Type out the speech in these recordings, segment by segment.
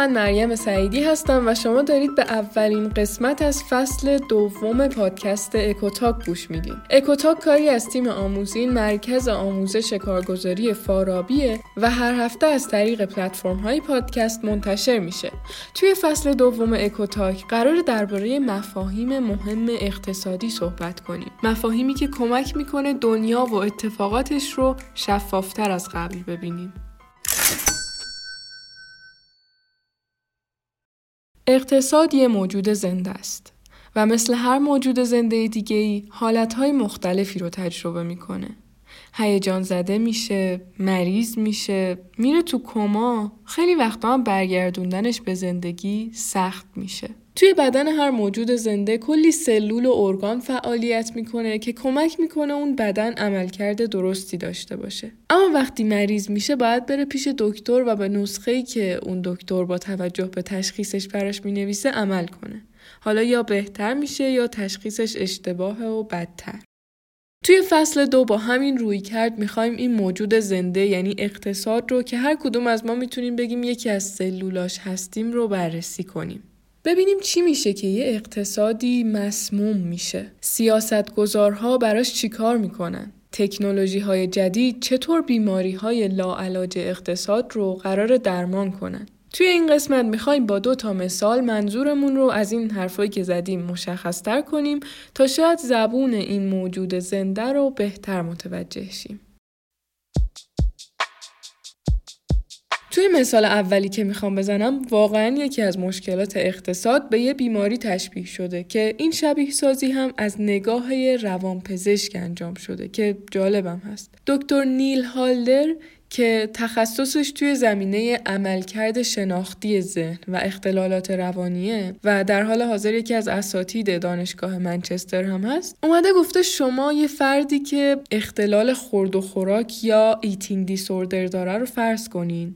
من مریم سعیدی هستم و شما دارید به اولین قسمت از فصل دوم پادکست اکوتاک گوش میدین. اکوتاک کاری از تیم آموزین مرکز آموزش کارگزاری فارابیه و هر هفته از طریق پلتفرم های پادکست منتشر میشه. توی فصل دوم اکوتاک قراره درباره مفاهیم مهم اقتصادی صحبت کنیم. مفاهیمی که کمک می‌کنه دنیا و اتفاقاتش رو شفافتر از قبل ببینیم. اقتصاد یه موجود زنده است و مثل هر موجود زنده دیگه ای حالتهای مختلفی رو تجربه می‌کنه. هیجان زده میشه، مریض میشه، میره تو کما، خیلی وقتا هم برگردوندنش به زندگی سخت میشه. توی بدن هر موجود زنده کلی سلول و ارگان فعالیت می‌کنه که کمک می‌کنه اون بدن عملکرد درستی داشته باشه. اما وقتی مریض میشه باید بره پیش دکتر و به نسخه‌ای که اون دکتر با توجه به تشخیصش براش می‌نویسه عمل کنه. حالا یا بهتر میشه یا تشخیصش اشتباهه و بدتر. توی فصل دو با همین روی کرد می‌خوایم این موجود زنده یعنی اقتصاد رو که هر کدوم از ما می‌تونیم بگیم یکی از سلولاش هستیم رو بررسی کنیم. ببینیم چی میشه که یه اقتصادی مسموم میشه. سیاستگزارها براش چیکار می‌کنن؟ تکنولوژی های جدید چطور بیماری های لاعلاج اقتصاد رو قرار درمان کنن؟ توی این قسمت می‌خوایم با دو تا مثال منظورمون رو از این حرفایی که زدیم مشخصتر کنیم تا شاید زبون این موجود زنده رو بهتر متوجه شیم. توی مثال اولی که می‌خوام بزنم واقعا یکی از مشکلات اقتصاد به یه بیماری تشبیه شده که این شبیه سازی هم از نگاه روانپزشک انجام شده که جالبم هست. دکتر نیل هالدر که تخصصش توی زمینه عملکرد شناختی ذهن و اختلالات روانیه و در حال حاضر یکی از اساتید دانشگاه منچستر هم هست اومده گفته شما یه فردی که اختلال خورد و خوراک یا eating disorder داره رو فرض کنین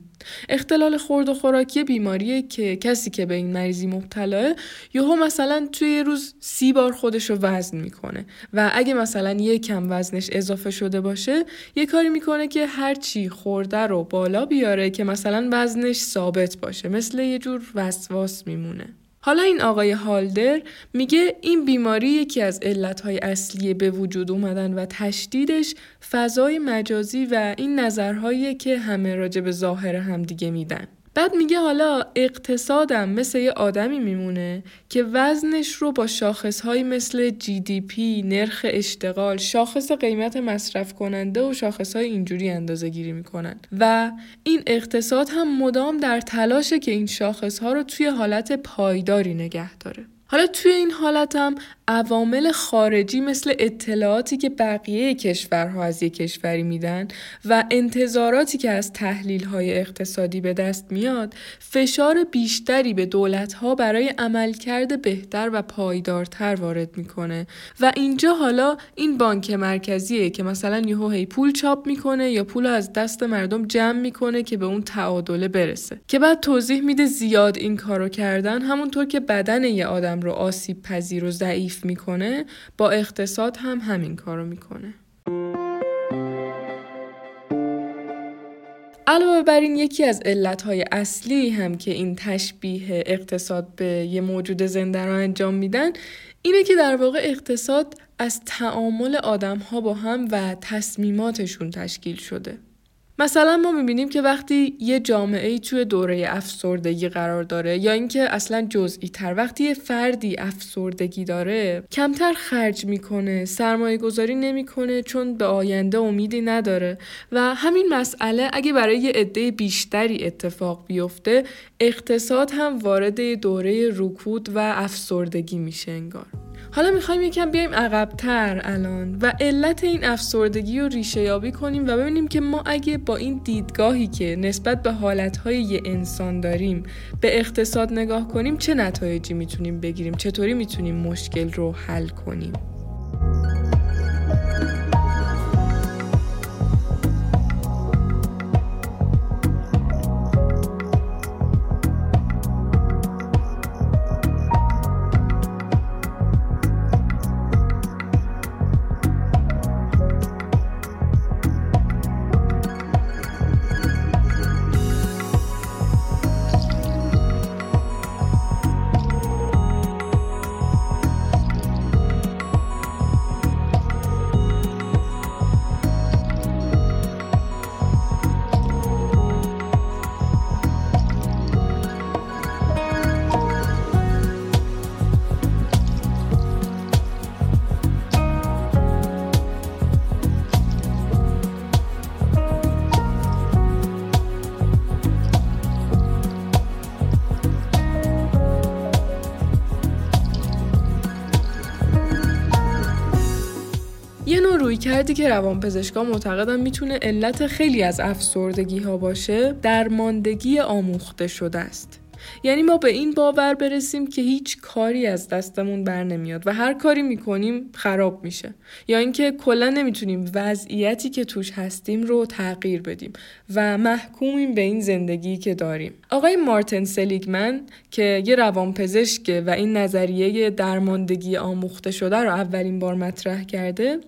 اختلال خورد و خوراکی بیماریه که کسی که به این مریضی مبتلاه یهو مثلا توی یه روز سی بار خودش رو وزن می‌کنه. و اگه مثلا یه کم وزنش اضافه شده باشه یه کاری می‌کنه که هرچی خورده رو بالا بیاره که مثلا وزنش ثابت باشه. مثل یه جور وسواس میمونه. حالا این آقای هالدر میگه این بیماری یکی از علتهای اصلی به وجود اومدن و تشدیدش فضای مجازی و این نظرهایی که همه راجع به ظاهر همدیگه میدن. بعد میگه حالا اقتصادم مثل یه آدمی میمونه که وزنش رو با شاخصهایی مثل GDP، نرخ اشتغال، شاخص قیمت مصرف کننده و شاخصهای اینجوری اندازه گیری می‌کنن و این اقتصاد هم مدام در تلاشه که این شاخصها رو توی حالت پایداری نگه داره. حالا توی این حالت هم عوامل خارجی مثل اطلاعاتی که بقیه کشورها از یک کشوری میدن و انتظاراتی که از تحلیل های اقتصادی به دست میاد فشار بیشتری به دولت ها برای عملکرد بهتر و پایدارتر وارد می‌کنه. و اینجا حالا این بانک مرکزیه که مثلا یهو هی پول چاپ می‌کنه یا پول از دست مردم جمع می‌کنه که به اون تعادله برسه. که بعد توضیح میده زیاد این کارو کردن همونطور که بدن یه آدم رو آسیب پذیر و ضعیف می‌کنه با اقتصاد هم همین کارو می‌کنه علاوه بر این یکی از علتهای اصلی هم که این تشبیه اقتصاد به یه موجود زنده را انجام میدن اینه که در واقع اقتصاد از تعامل آدم ها با هم و تصمیماتشون تشکیل شده. مثلا ما می‌بینیم که وقتی یه جامعه ای توی دوره افسردگی قرار داره یا اینکه اصلا جزئی تر وقتی یه فردی افسردگی داره کمتر خرج می‌کنه سرمایه گذاری نمی‌کنه چون به آینده امیدی نداره. و همین مسئله اگه برای یه عده بیشتری اتفاق بیفته اقتصاد هم وارد دوره رکود و افسردگی میشه انگار. حالا می‌خوایم یکم بیایم عقبتر الان و علت این افسردگی رو ریشه یابی کنیم و ببینیم که ما اگه با این دیدگاهی که نسبت به حالتهای یه انسان داریم به اقتصاد نگاه کنیم چه نتایجی می‌تونیم بگیریم؟ چطوری می‌تونیم مشکل رو حل کنیم؟ کردی که روانپزشکا معتقدن می‌تونه علت خیلی از افسردگی ها باشه درماندگی آموخته شده است. یعنی ما به این باور برسیم که هیچ کاری از دستمون بر نمیاد و هر کاری می‌کنیم خراب میشه. یا اینکه کلا نمی‌تونیم وضعیتی که توش هستیم رو تغییر بدیم و محکومیم به این زندگی که داریم. آقای مارتن سلیگمن که یه روانپزشکه و این نظریه درماندگی آموخته شده رو اولین بار مطرح کرده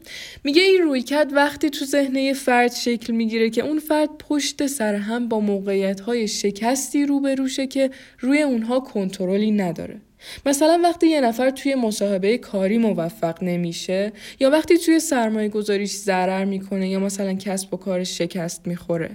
میگه این رویکرد وقتی تو ذهنه فرد شکل می‌گیره که اون فرد پشت سر هم با موقعیت های شکستی روبروشه که روی اونها کنترلی نداره. مثلا وقتی یه نفر توی مصاحبه کاری موفق نمیشه یا وقتی توی سرمایه گذاریش ضرر می‌کنه یا مثلا کسب و کارش شکست می‌خوره.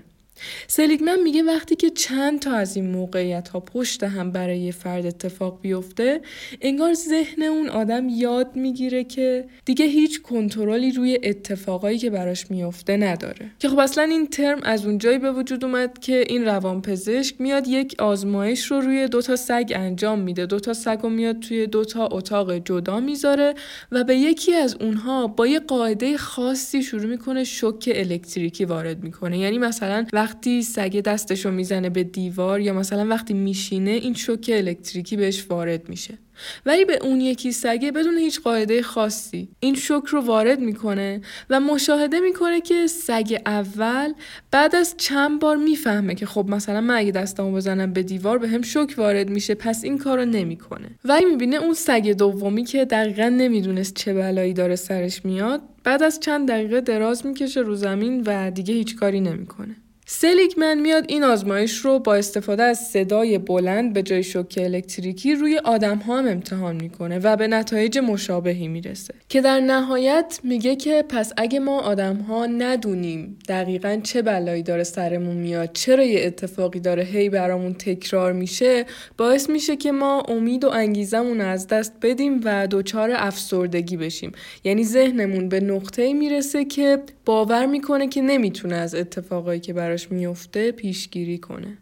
سلیگمن میگه وقتی که چند تا از این موقعیت ها پشت هم برای یه فرد اتفاق بیفته انگار ذهن اون آدم یاد می‌گیره که دیگه هیچ کنترلی روی اتفاقایی که براش میفته نداره. که خب اصلا این ترم از اونجایی به وجود اومد که این روانپزشک میاد یک آزمایش رو روی دوتا سگ انجام میده. دوتا سگ رو میاد توی دوتا اتاق جدا می‌ذاره و به یکی از اونها با یه قاعده خاصی شروع می‌کنه شوک الکتریکی وارد می‌کنه. یعنی مثلا وقتی سگه دستشو می‌زنه به دیوار یا مثلا وقتی میشینه این شوک الکتریکی بهش وارد میشه. ولی به اون یکی سگه بدون هیچ قاعده خاصی. این شوک رو وارد می‌کنه و مشاهده می‌کنه که سگ اول بعد از چند بار می‌فهمه که خب مثلا من اگه دستمو بزنم به دیوار به هم شوک وارد میشه پس این کارو نمی‌کنه. ولی می‌بینه اون سگ دومی که دقیقا نمی‌دونست چه بلایی داره سرش میاد بعد از چند دقیقه دراز می‌کشه رو زمین و دیگه هیچ کاری نمی‌کنه. سلیگمن میاد این آزمایش رو با استفاده از صدای بلند به جای شوک الکتریکی روی آدم ها هم امتحان می‌کنه و به نتایج مشابهی می‌رسه. که در نهایت میگه که پس اگه ما آدم ها ندونیم دقیقا چه بلایی داره سرمون میاد چرا یه اتفاقی داره هی برامون تکرار میشه باعث میشه که ما امید و انگیزمون از دست بدیم و دچار افسردگی بشیم. یعنی ذهنمون به نقطه می‌رسه که باور می‌کنه که نمی‌تونه از اتفاقایی که براش میفته پیشگیری کنه.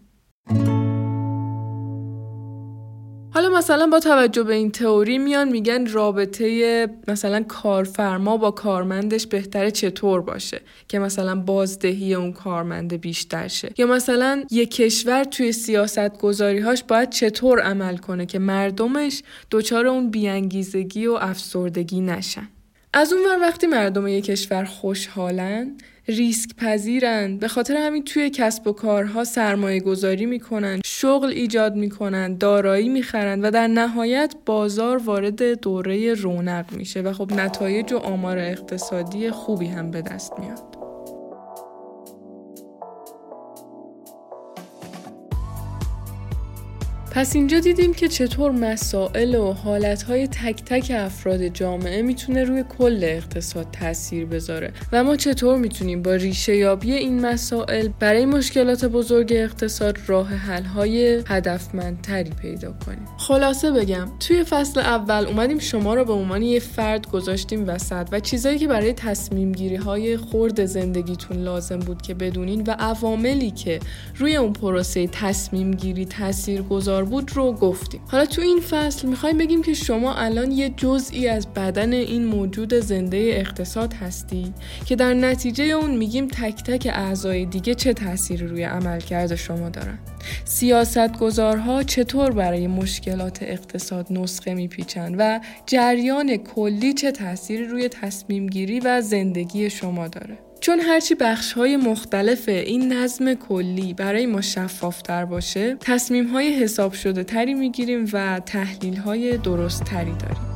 حالا مثلا با توجه به این تئوری میان میگن رابطه مثلا کارفرما با کارمندش بهتره چطور باشه که مثلا بازدهی اون کارمنده بیشتر شه یا مثلا یک کشور توی سیاست گذاریهاش باید چطور عمل کنه که مردمش دچار اون بیانگیزگی و افسردگی نشن از اون وقتی مردم یک کشور خوشحالن ریسک پذیرن. به خاطر همین توی کسب و کارها سرمایه گذاری می‌کنن شغل ایجاد می‌کنن دارایی می‌خرن و در نهایت بازار وارد دوره رونق میشه و خب نتایج و آمار اقتصادی خوبی هم به دست میاد. پس اینجا دیدیم که چطور مسائل و حالتهای تک تک افراد جامعه می‌تونه روی کل اقتصاد تاثیر بذاره. و ما چطور می‌تونیم با ریشه یابی این مسائل برای مشکلات بزرگ اقتصاد راه حلهای هدفمندتری پیدا کنیم؟ خلاصه بگم توی فصل اول اومدیم شما رو به عنوان یه فرد گذاشتیم وسط و چیزایی که برای تصمیم گیری های خورد زندگیتون لازم بود که بدونین و عواملی که روی اون پروسه تصمیم گیری تاثیر گذار بود رو گفتیم. حالا تو این فصل می‌خوایم بگیم که شما الان یه جزئی از بدن این موجود زنده اقتصاد هستی که در نتیجه اون میگیم تک تک اعضای دیگه چه تأثیری روی عملکرد شما دارن؟ سیاست گذارها چطور برای مشکلات اقتصاد نسخه میپیچند و جریان کلی چه تأثیری روی تصمیم گیری و زندگی شما داره؟ چون هرچی بخش های مختلف این نظم کلی برای ما شفافتر باشه تصمیم های حساب شده تری می‌گیریم و تحلیل های درست تری داریم.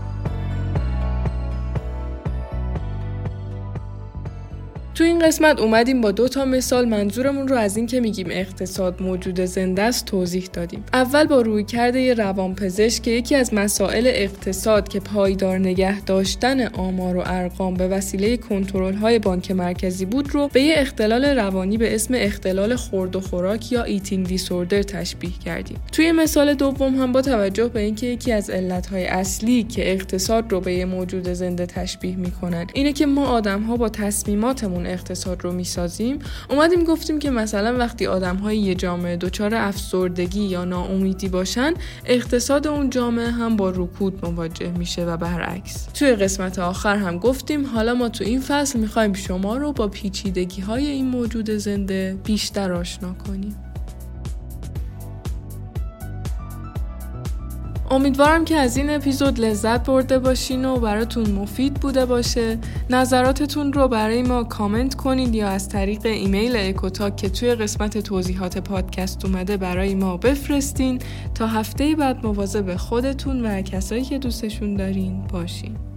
تو این قسمت اومدیم با دو تا مثال منظورمون رو از این که میگیم اقتصاد موجود زنده است توضیح دادیم. اول با رویکرد یه روانپزشک که یکی از مسائل اقتصاد که پایدار نگه داشتن آمار و ارقام به وسیله کنترل های بانک مرکزی بود رو به یه اختلال روانی به اسم اختلال خورد و خوراک یا eating disorder تشبیه کردیم. توی مثال دوم هم با توجه به اینکه یکی از علتهای اصلی که اقتصاد رو به یه موجود زنده تشبیه می‌کنن اینه که ما آدم ها با تصمیماتمون اون اقتصاد رو می‌سازیم. اومدیم گفتیم که مثلا وقتی آدم های یه جامعه دچار افسردگی یا ناامیدی باشن اقتصاد اون جامعه هم با رکود مواجه میشه و برعکس. توی قسمت آخر هم گفتیم حالا ما تو این فصل می‌خوایم شما رو با پیچیدگی های این موجود زنده بیشتر آشنا کنیم. امیدوارم که از این اپیزود لذت برده باشین و براتون مفید بوده باشه. نظراتتون رو برای ما کامنت کنید یا از طریق ایمیل اکوتاک که توی قسمت توضیحات پادکست اومده برای ما بفرستین. تا هفته بعد مواظب خودتون و کسایی که دوستشون دارین باشین.